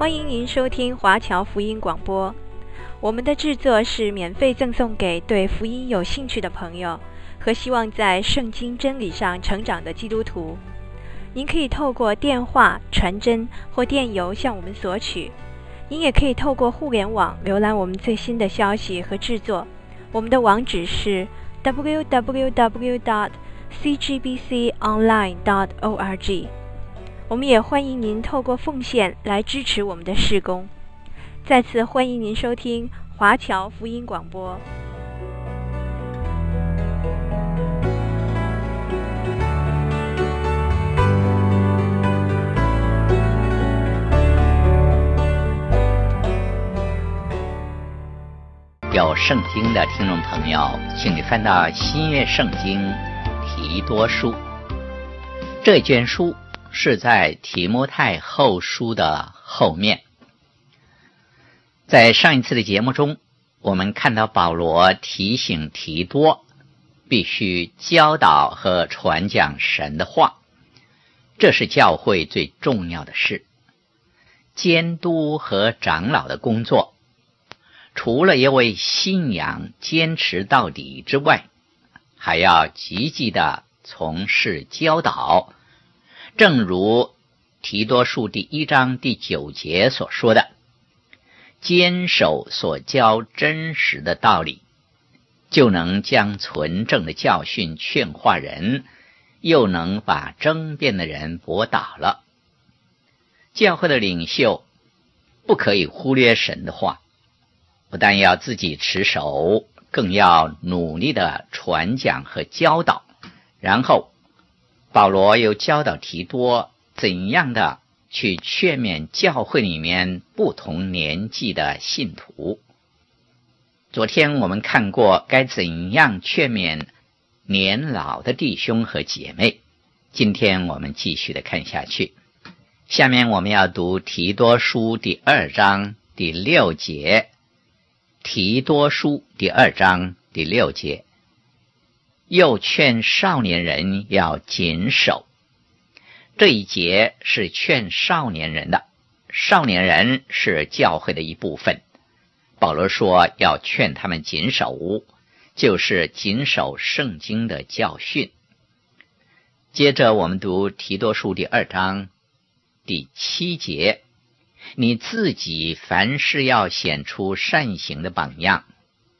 欢迎您收听华侨福音广播。我们的制作是免费赠送给对福音有兴趣的朋友和希望在圣经真理上成长的基督徒。您可以透过电话、传真或电邮向我们索取。您也可以透过互联网浏览我们最新的消息和制作。我们的网址是 www.cgbconline.org。我们也欢迎您透过奉献来支持我们的事工。再次欢迎您收听华侨福音广播。有圣经的听众朋友，请你翻到新约圣经提多书这卷书。是在提摩太后书的后面。在上一次的节目中，我们看到保罗提醒提多，必须教导和传讲神的话，这是教会最重要的事。监督和长老的工作，除了要为信仰坚持到底之外，还要积极的从事教导。正如提多书第一章第九节所说的，坚守所教真实的道理，就能将纯正的教训劝化人，又能把争辩的人驳倒了。教会的领袖不可以忽略神的话，不但要自己持守，更要努力的传讲和教导，然后。保罗又教导提多怎样的去劝勉教会里面不同年纪的信徒。昨天我们看过该怎样劝勉年老的弟兄和姐妹，今天我们继续的看下去。下面我们要读提多书第二章第六节。提多书第二章第六节。又劝少年人要谨守，这一节是劝少年人的。少年人是教会的一部分。保罗说要劝他们谨守，就是谨守圣经的教训。接着我们读提多书第二章第七节：你自己凡事要显出善行的榜样，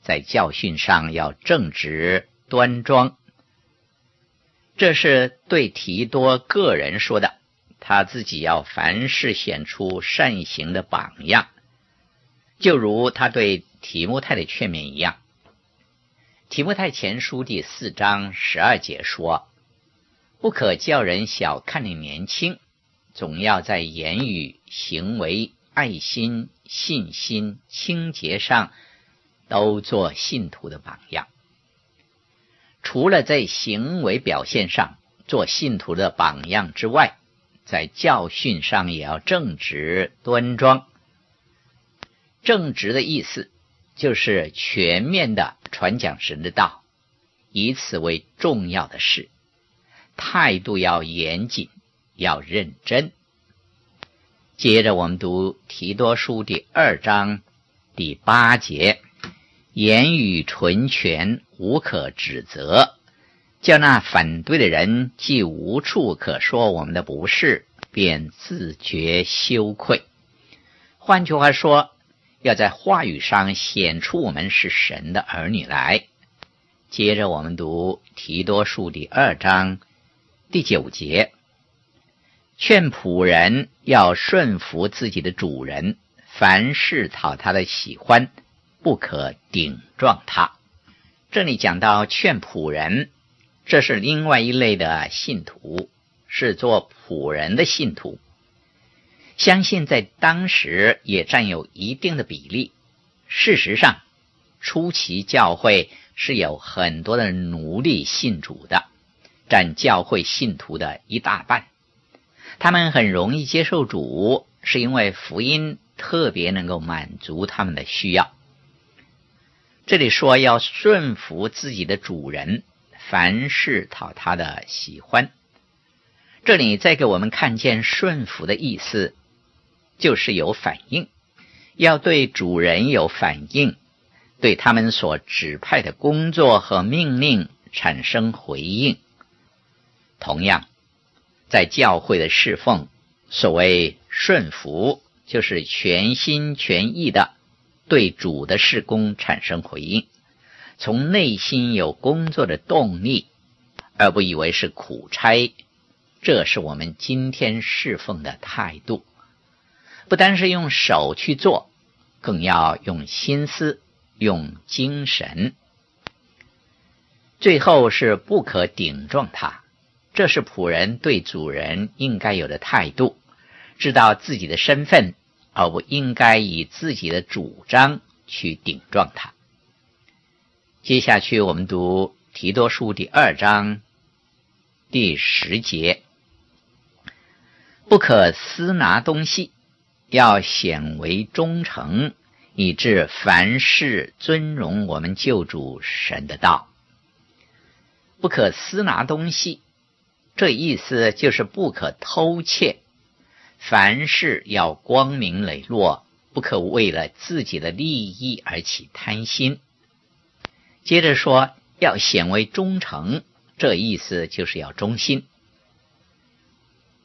在教训上要正直。端庄，这是对提多个人说的。他自己要凡事显出善行的榜样，就如他对提摩太的劝勉一样。提摩太前书第四章十二节说：“不可叫人小看你年轻，总要在言语、行为、爱心、信心、清洁上，都做信徒的榜样。”除了在行为表现上做信徒的榜样之外，在教训上也要正直端庄。正直的意思就是全面的传讲神的道，以此为重要的事。态度要严谨，要认真。接着我们读提多书第二章第八节。言语纯全，无可指责，叫那反对的人既无处可说我们的不是，便自觉羞愧。换句话说，要在话语上显出我们是神的儿女来。接着我们读提多书第二章第九节，劝仆人要顺服自己的主人，凡事讨他的喜欢。不可顶撞他。这里讲到劝仆人，这是另外一类的信徒，是做仆人的信徒。相信在当时也占有一定的比例。事实上，初期教会是有很多的奴隶信主的，占教会信徒的一大半。他们很容易接受主，是因为福音特别能够满足他们的需要。这里说要顺服自己的主人，凡事讨他的喜欢。这里再给我们看见顺服的意思，就是有反应，要对主人有反应，对他们所指派的工作和命令产生回应。同样，在教会的侍奉，所谓顺服，就是全心全意的对主的事工产生回应，从内心有工作的动力，而不以为是苦差。这是我们今天侍奉的态度，不单是用手去做，更要用心思、用精神。最后是不可顶撞他，这是仆人对主人应该有的态度，知道自己的身份，而不应该以自己的主张去顶撞他。接下去我们读提多书第二章第十节。不可私拿东西，要显为忠诚，以致凡事尊荣我们救主神的道。不可私拿东西，这意思就是不可偷窃，凡事要光明磊落，不可为了自己的利益而起贪心。接着说要显为忠诚，这意思就是要忠心。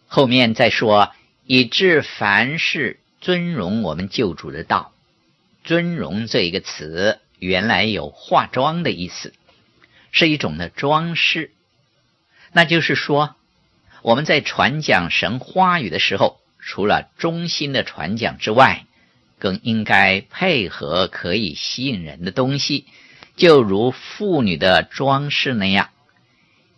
后面再说，以致凡事尊荣我们救主的道。尊荣这一个词原来有化妆的意思，是一种的装饰。那就是说，我们在传讲神话语的时候，除了忠心的传讲之外，更应该配合可以吸引人的东西，就如妇女的装饰那样，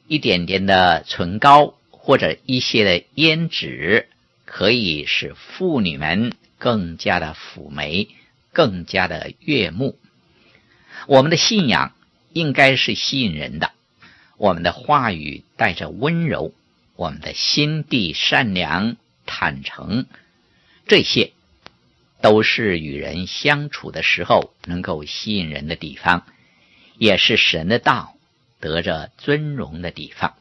一点点的唇膏。或者一些的胭脂，可以使妇女们更加的妩媚，更加的悦目。我们的信仰应该是吸引人的，我们的话语带着温柔，我们的心地善良、坦诚，这些都是与人相处的时候能够吸引人的地方，也是神的道得着尊荣的地方。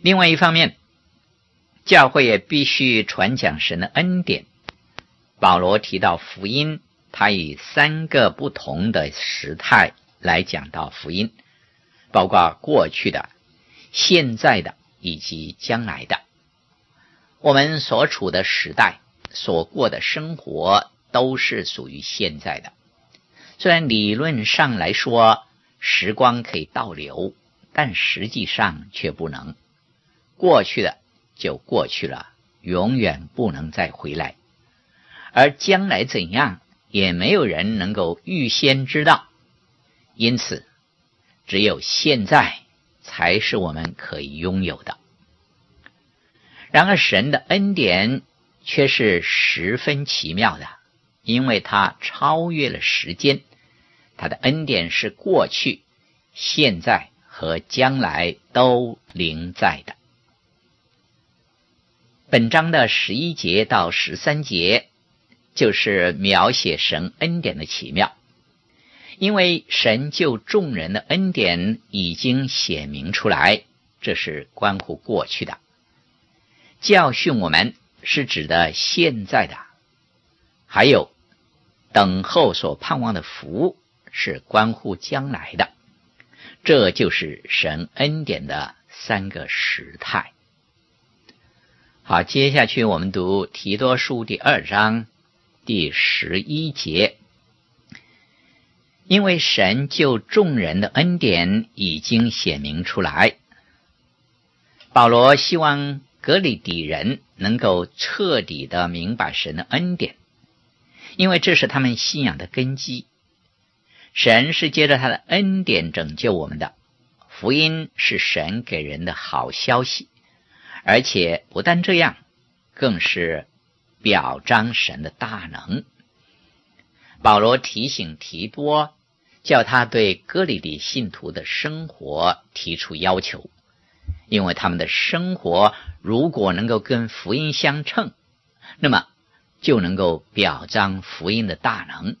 另外一方面，教会也必须传讲神的恩典。保罗提到福音，他以三个不同的时态来讲到福音，包括过去的、现在的以及将来的。我们所处的时代、所过的生活都是属于现在的。虽然理论上来说，时光可以倒流，但实际上却不能。过去的就过去了，永远不能再回来。而将来怎样，也没有人能够预先知道。因此，只有现在才是我们可以拥有的。然而，神的恩典却是十分奇妙的，因为它超越了时间，它的恩典是过去、现在和将来都临在的。本章的十一节到十三节，就是描写神恩典的奇妙。因为神救众人的恩典已经显明出来，这是关乎过去的；教训我们是指的现在的；还有等候所盼望的福是关乎将来的。这就是神恩典的三个时态。好，接下去我们读提多书第二章第十一节。因为神救众人的恩典已经显明出来，保罗希望格里底人能够彻底的明白神的恩典，因为这是他们信仰的根基。神是借着他的恩典拯救我们的，福音是神给人的好消息。而且不但这样，更是表彰神的大能。保罗提醒提多，叫他对哥里底信徒的生活提出要求，因为他们的生活如果能够跟福音相称，那么就能够表彰福音的大能。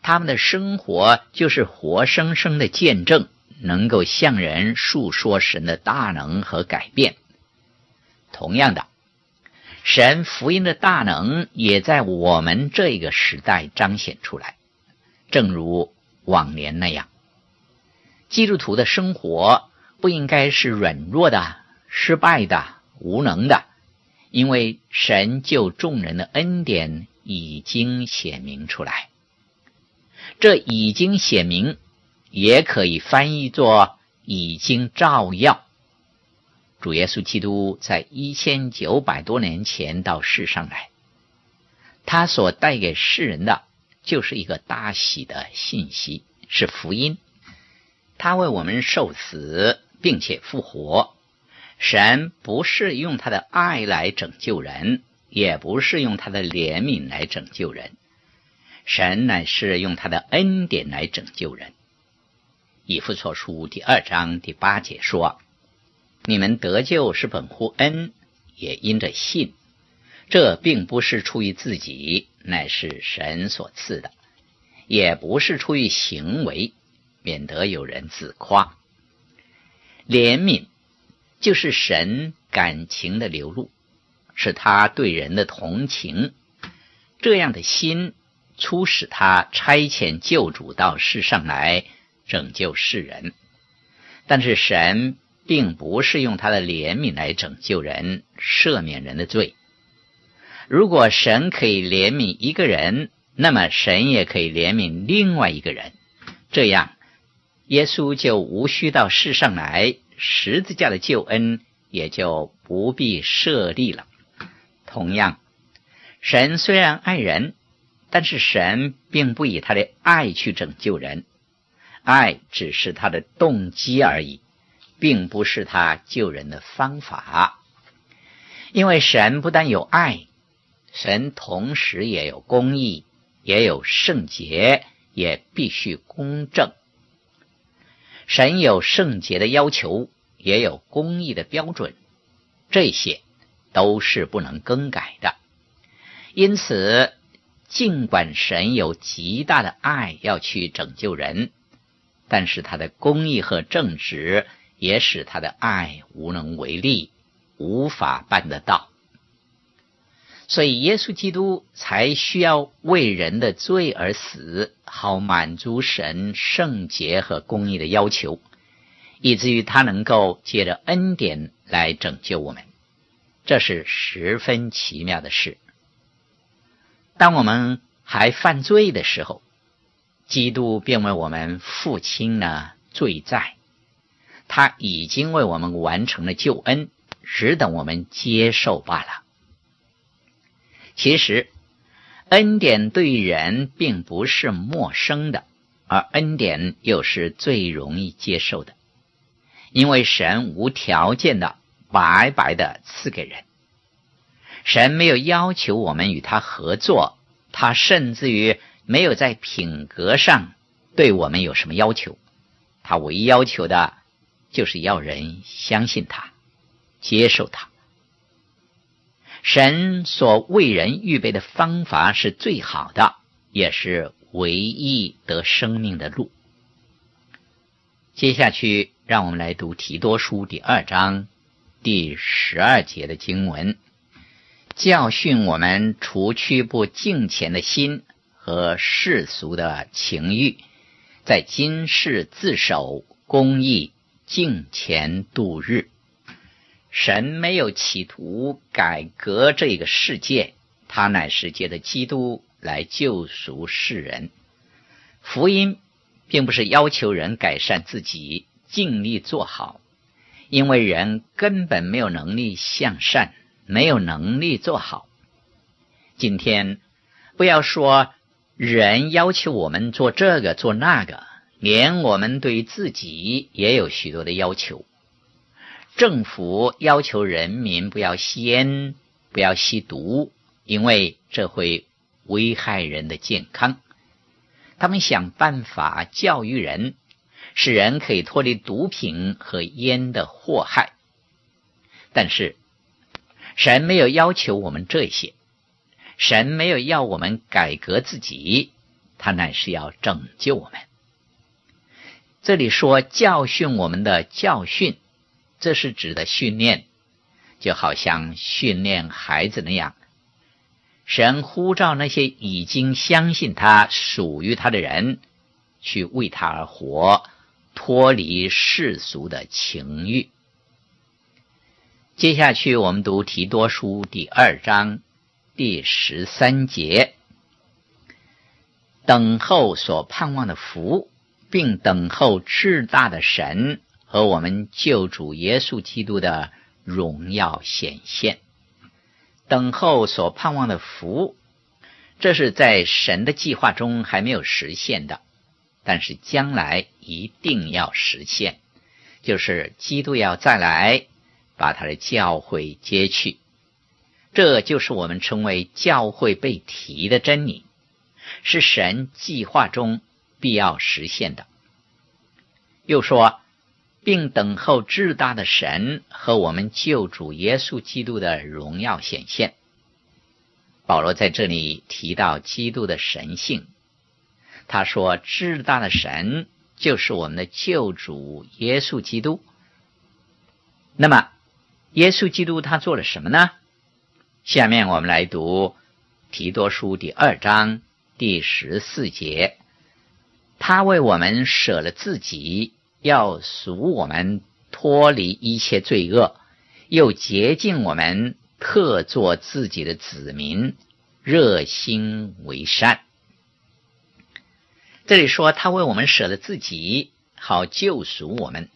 他们的生活就是活生生的见证，能够向人述说神的大能和改变。同样的，神福音的大能也在我们这个时代彰显出来，正如往年那样。基督徒的生活不应该是软弱的、失败的、无能的，因为神救众人的恩典已经显明出来。这已经显明，也可以翻译作已经照耀。主耶稣基督在一千九百多年前到世上来，他所带给世人的就是一个大喜的信息，是福音。他为我们受死，并且复活。神不是用他的爱来拯救人，也不是用他的怜悯来拯救人，神乃是用他的恩典来拯救人。以弗所书第二章第八节说：“你们得救是本乎恩，也因着信。这并不是出于自己，乃是神所赐的；也不是出于行为。”免得有人自夸。怜悯就是神感情的流露，是他对人的同情。这样的心促使他差遣救主到世上来拯救世人。但是神并不是用他的怜悯来拯救人、赦免人的罪。如果神可以怜悯一个人，那么神也可以怜悯另外一个人。这样。耶稣就无需到世上来，十字架的救恩也就不必设立了。同样，神虽然爱人，但是神并不以他的爱去拯救人，爱只是他的动机而已，并不是他救人的方法。因为神不但有爱，神同时也有公义，也有圣洁，也必须公正。神有圣洁的要求，也有公义的标准，这些都是不能更改的。因此，尽管神有极大的爱要去拯救人，但是他的公义和正直也使他的爱无能为力，无法办得到。所以，耶稣基督才需要为人的罪而死，好满足神圣洁和公义的要求，以至于他能够借着恩典来拯救我们。这是十分奇妙的事。当我们还犯罪的时候，基督便为我们付清了罪债，他已经为我们完成了救恩，只等我们接受罢了。其实，恩典对人并不是陌生的，而恩典又是最容易接受的，因为神无条件的白白的赐给人。神没有要求我们与他合作，他甚至于没有在品格上对我们有什么要求，他唯一要求的就是要人相信他，接受他。神所为人预备的方法是最好的，也是唯一得生命的路。接下去，让我们来读提多书第二章第十二节的经文，教训我们除去不敬虔的心和世俗的情欲，在今世自守公义，敬虔度日。神没有企图改革这个世界，他乃是借着基督来救赎世人。福音并不是要求人改善自己，尽力做好，因为人根本没有能力向善，没有能力做好。今天不要说人要求我们做这个做那个，连我们对自己也有许多的要求。政府要求人民不要吸烟，不要吸毒，因为这会危害人的健康。他们想办法教育人，使人可以脱离毒品和烟的祸害。但是，神没有要求我们这些，神没有要我们改革自己，他乃是要拯救我们。这里说教训我们的教训。这是指的训练，就好像训练孩子那样。神呼召那些已经相信他、属于他的人，去为他而活，脱离世俗的情欲。接下去，我们读提多书第二章第十三节：等候所盼望的福，并等候至大的神和我们救主耶稣基督的荣耀显现。等候所盼望的福，这是在神的计划中还没有实现的，但是将来一定要实现，就是基督要再来。把他的教会接去，这就是我们称为教会被提的真理，是神计划中必要实现的。又说，并等候至大的神和我们救主耶稣基督的荣耀显现。保罗在这里提到基督的神性，他说：“至大的神就是我们的救主耶稣基督。”那么。耶稣基督他做了什么呢？下面我们来读提多书第二章第十四节。他为我们舍了自己，要赎我们脱离一切罪恶，又洁净我们，特做自己的子民，热心为善。这里说他为我们舍了自己，好救赎我们。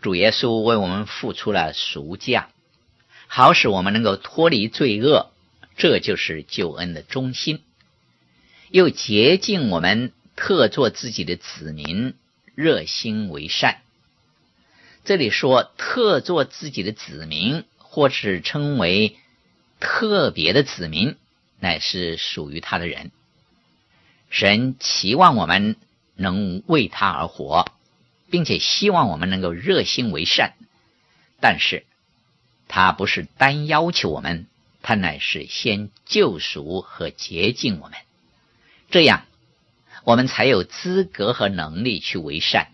主耶稣为我们付出了赎价，好使我们能够脱离罪恶，这就是救恩的中心。又洁净我们，特做自己的子民，热心为善。这里说特做自己的子民，或是称为特别的子民，乃是属于他的人。神期望我们能为他而活。并且希望我们能够热心为善，但是他不是单要求我们，他乃是先救赎和洁净我们，这样我们才有资格和能力去为善。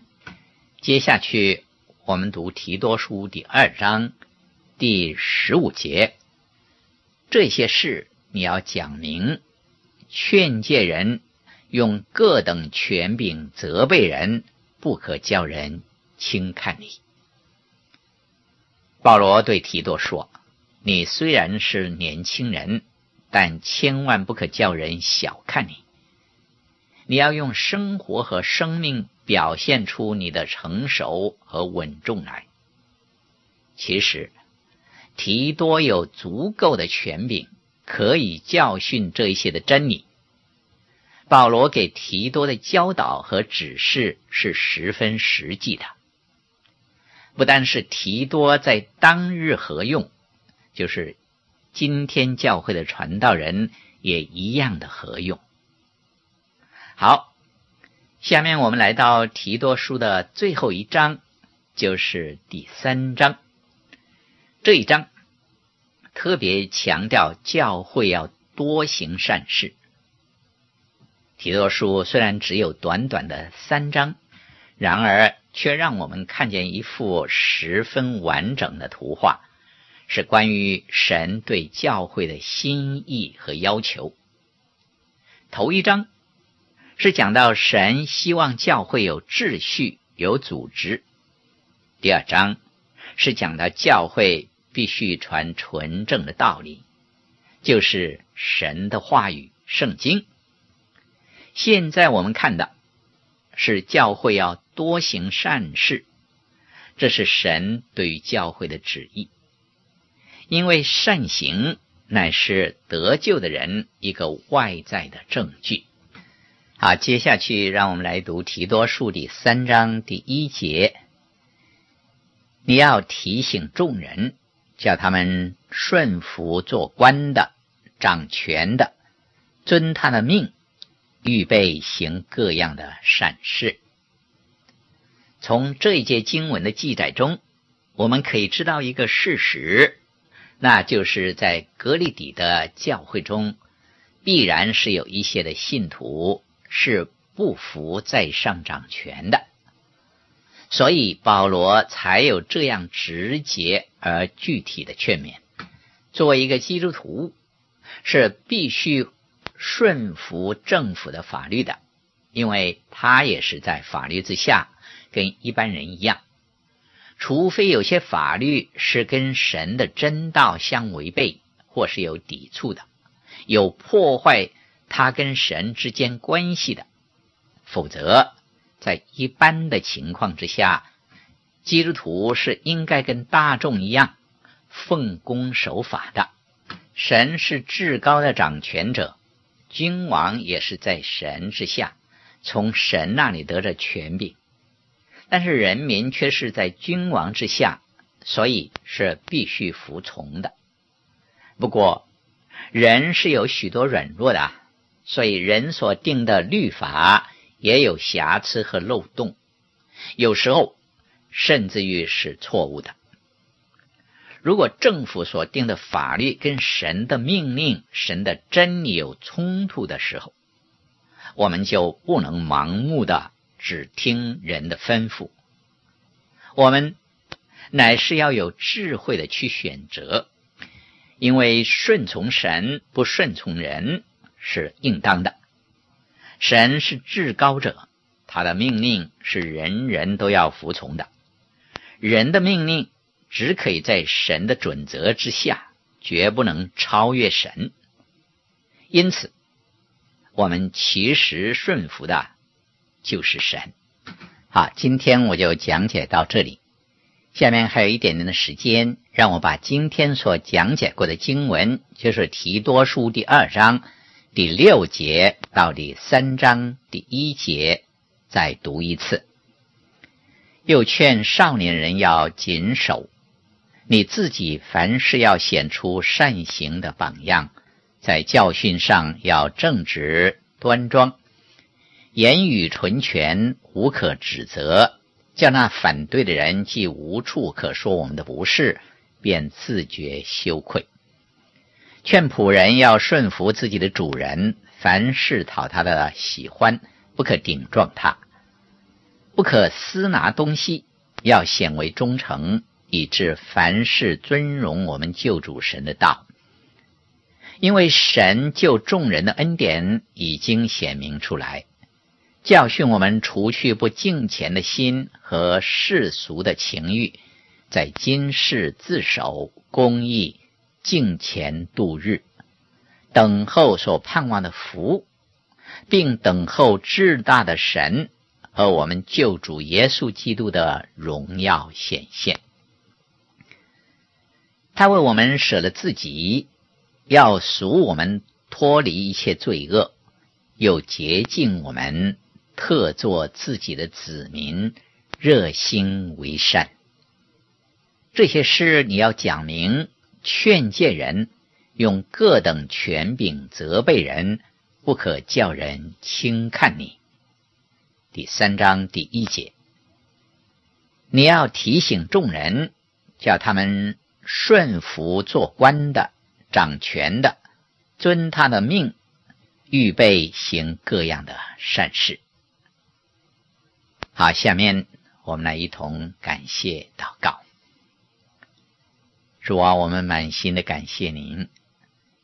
接下去我们读提多书第二章第十五节，这些事你要讲明，劝诫人，用各等权柄责备人。不可叫人轻看你。保罗对提多说：“你虽然是年轻人，但千万不可叫人小看你。你要用生活和生命表现出你的成熟和稳重来。其实，提多有足够的权柄，可以教训这一些的真理。”保罗给提多的教导和指示是十分实际的，不单是提多在当日合用，就是今天教会的传道人也一样的合用。好，下面我们来到提多书的最后一章，就是第三章。这一章特别强调教会要多行善事。提多书虽然只有短短的三章，然而却让我们看见一幅十分完整的图画，是关于神对教会的心意和要求。头一章是讲到神希望教会有秩序、有组织；第二章是讲到教会必须传纯正的道理，就是神的话语——圣经。现在我们看的是教会要多行善事，这是神对于教会的旨意。因为善行乃是得救的人一个外在的证据。好，接下去让我们来读提多书第三章第一节。你要提醒众人，叫他们顺服做官的、掌权的，遵他的命。预备行各样的善事。从这一节经文的记载中，我们可以知道一个事实，那就是在革哩底的教会中，必然是有一些的信徒是不服在上掌权的。所以保罗才有这样直接而具体的劝勉：作为一个基督徒，是必须顺服政府的法律的，因为他也是在法律之下，跟一般人一样。除非有些法律是跟神的真道相违背，或是有抵触的，有破坏他跟神之间关系的，否则，在一般的情况之下，基督徒是应该跟大众一样奉公守法的。神是至高的掌权者，君王也是在神之下，从神那里得着权柄。但是人民却是在君王之下，所以是必须服从的。不过，人是有许多软弱的，所以人所定的律法也有瑕疵和漏洞，有时候甚至于是错误的。如果政府所定的法律跟神的命令、神的真理有冲突的时候，我们就不能盲目的。只听人的吩咐，我们乃是要有智慧的去选择，因为顺从神不顺从人是应当的。神是至高者，他的命令是人人都要服从的。人的命令只可以在神的准则之下，绝不能超越神。因此，我们其实顺服的。就是神。好，今天我就讲解到这里。下面还有一点点的时间，让我把今天所讲解过的经文，就是提多书第二章第六节到第三章第一节，再读一次。又劝少年人要谨守，你自己凡事要显出善行的榜样，在教训上要正直端庄。言语纯全，无可指责，叫那反对的人既无处可说我们的不是，便自觉羞愧。劝仆人要顺服自己的主人，凡事讨他的喜欢，不可顶撞他，不可私拿东西，要显为忠诚，以致凡事尊荣我们救主神的道。因为神救众人的恩典已经显明出来。教训我们除去不敬虔的心和世俗的情欲，在今世自守公义、敬虔度日，等候所盼望的福，并等候至大的神和我们救主耶稣基督的荣耀显现。他为我们舍了自己，要赎我们脱离一切罪恶，又洁净我们。特作自己的子民，热心为善。这些事你要讲明，劝诫人，用各等权柄责备人，不可叫人轻看你。第三章第一节，你要提醒众人，叫他们顺服做官的、掌权的，遵他的命，预备行各样的善事。好，下面我们来一同感谢祷告。主啊，我们满心的感谢您，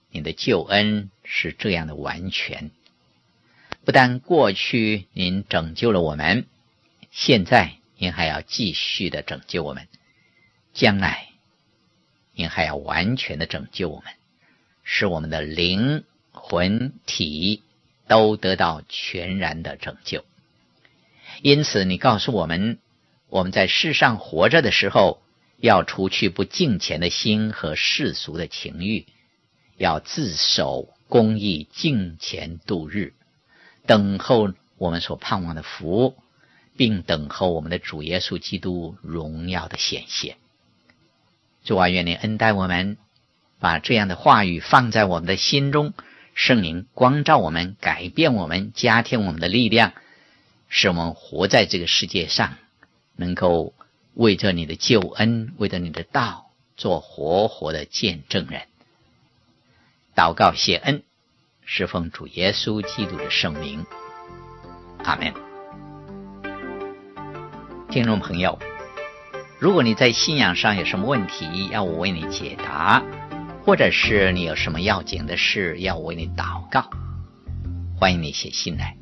您的救恩是这样的完全。不但过去您拯救了我们，现在您还要继续的拯救我们，将来您还要完全的拯救我们，使我们的灵魂体都得到全然的拯救。因此，你告诉我们，我们在世上活着的时候，要除去不敬虔的心和世俗的情欲，要自守公义、敬虔度日，等候我们所盼望的福，并等候我们的主耶稣基督荣耀的显现。主啊，愿你恩待我们，把这样的话语放在我们的心中，圣灵光照我们，改变我们，加添我们的力量。使我们活在这个世界上，能够为着你的救恩，为着你的道，做活活的见证人。祷告谢恩，是奉主耶稣基督的圣名。阿门。听众朋友，如果你在信仰上有什么问题要我为你解答，或者是你有什么要紧的事要我为你祷告，欢迎你写信来。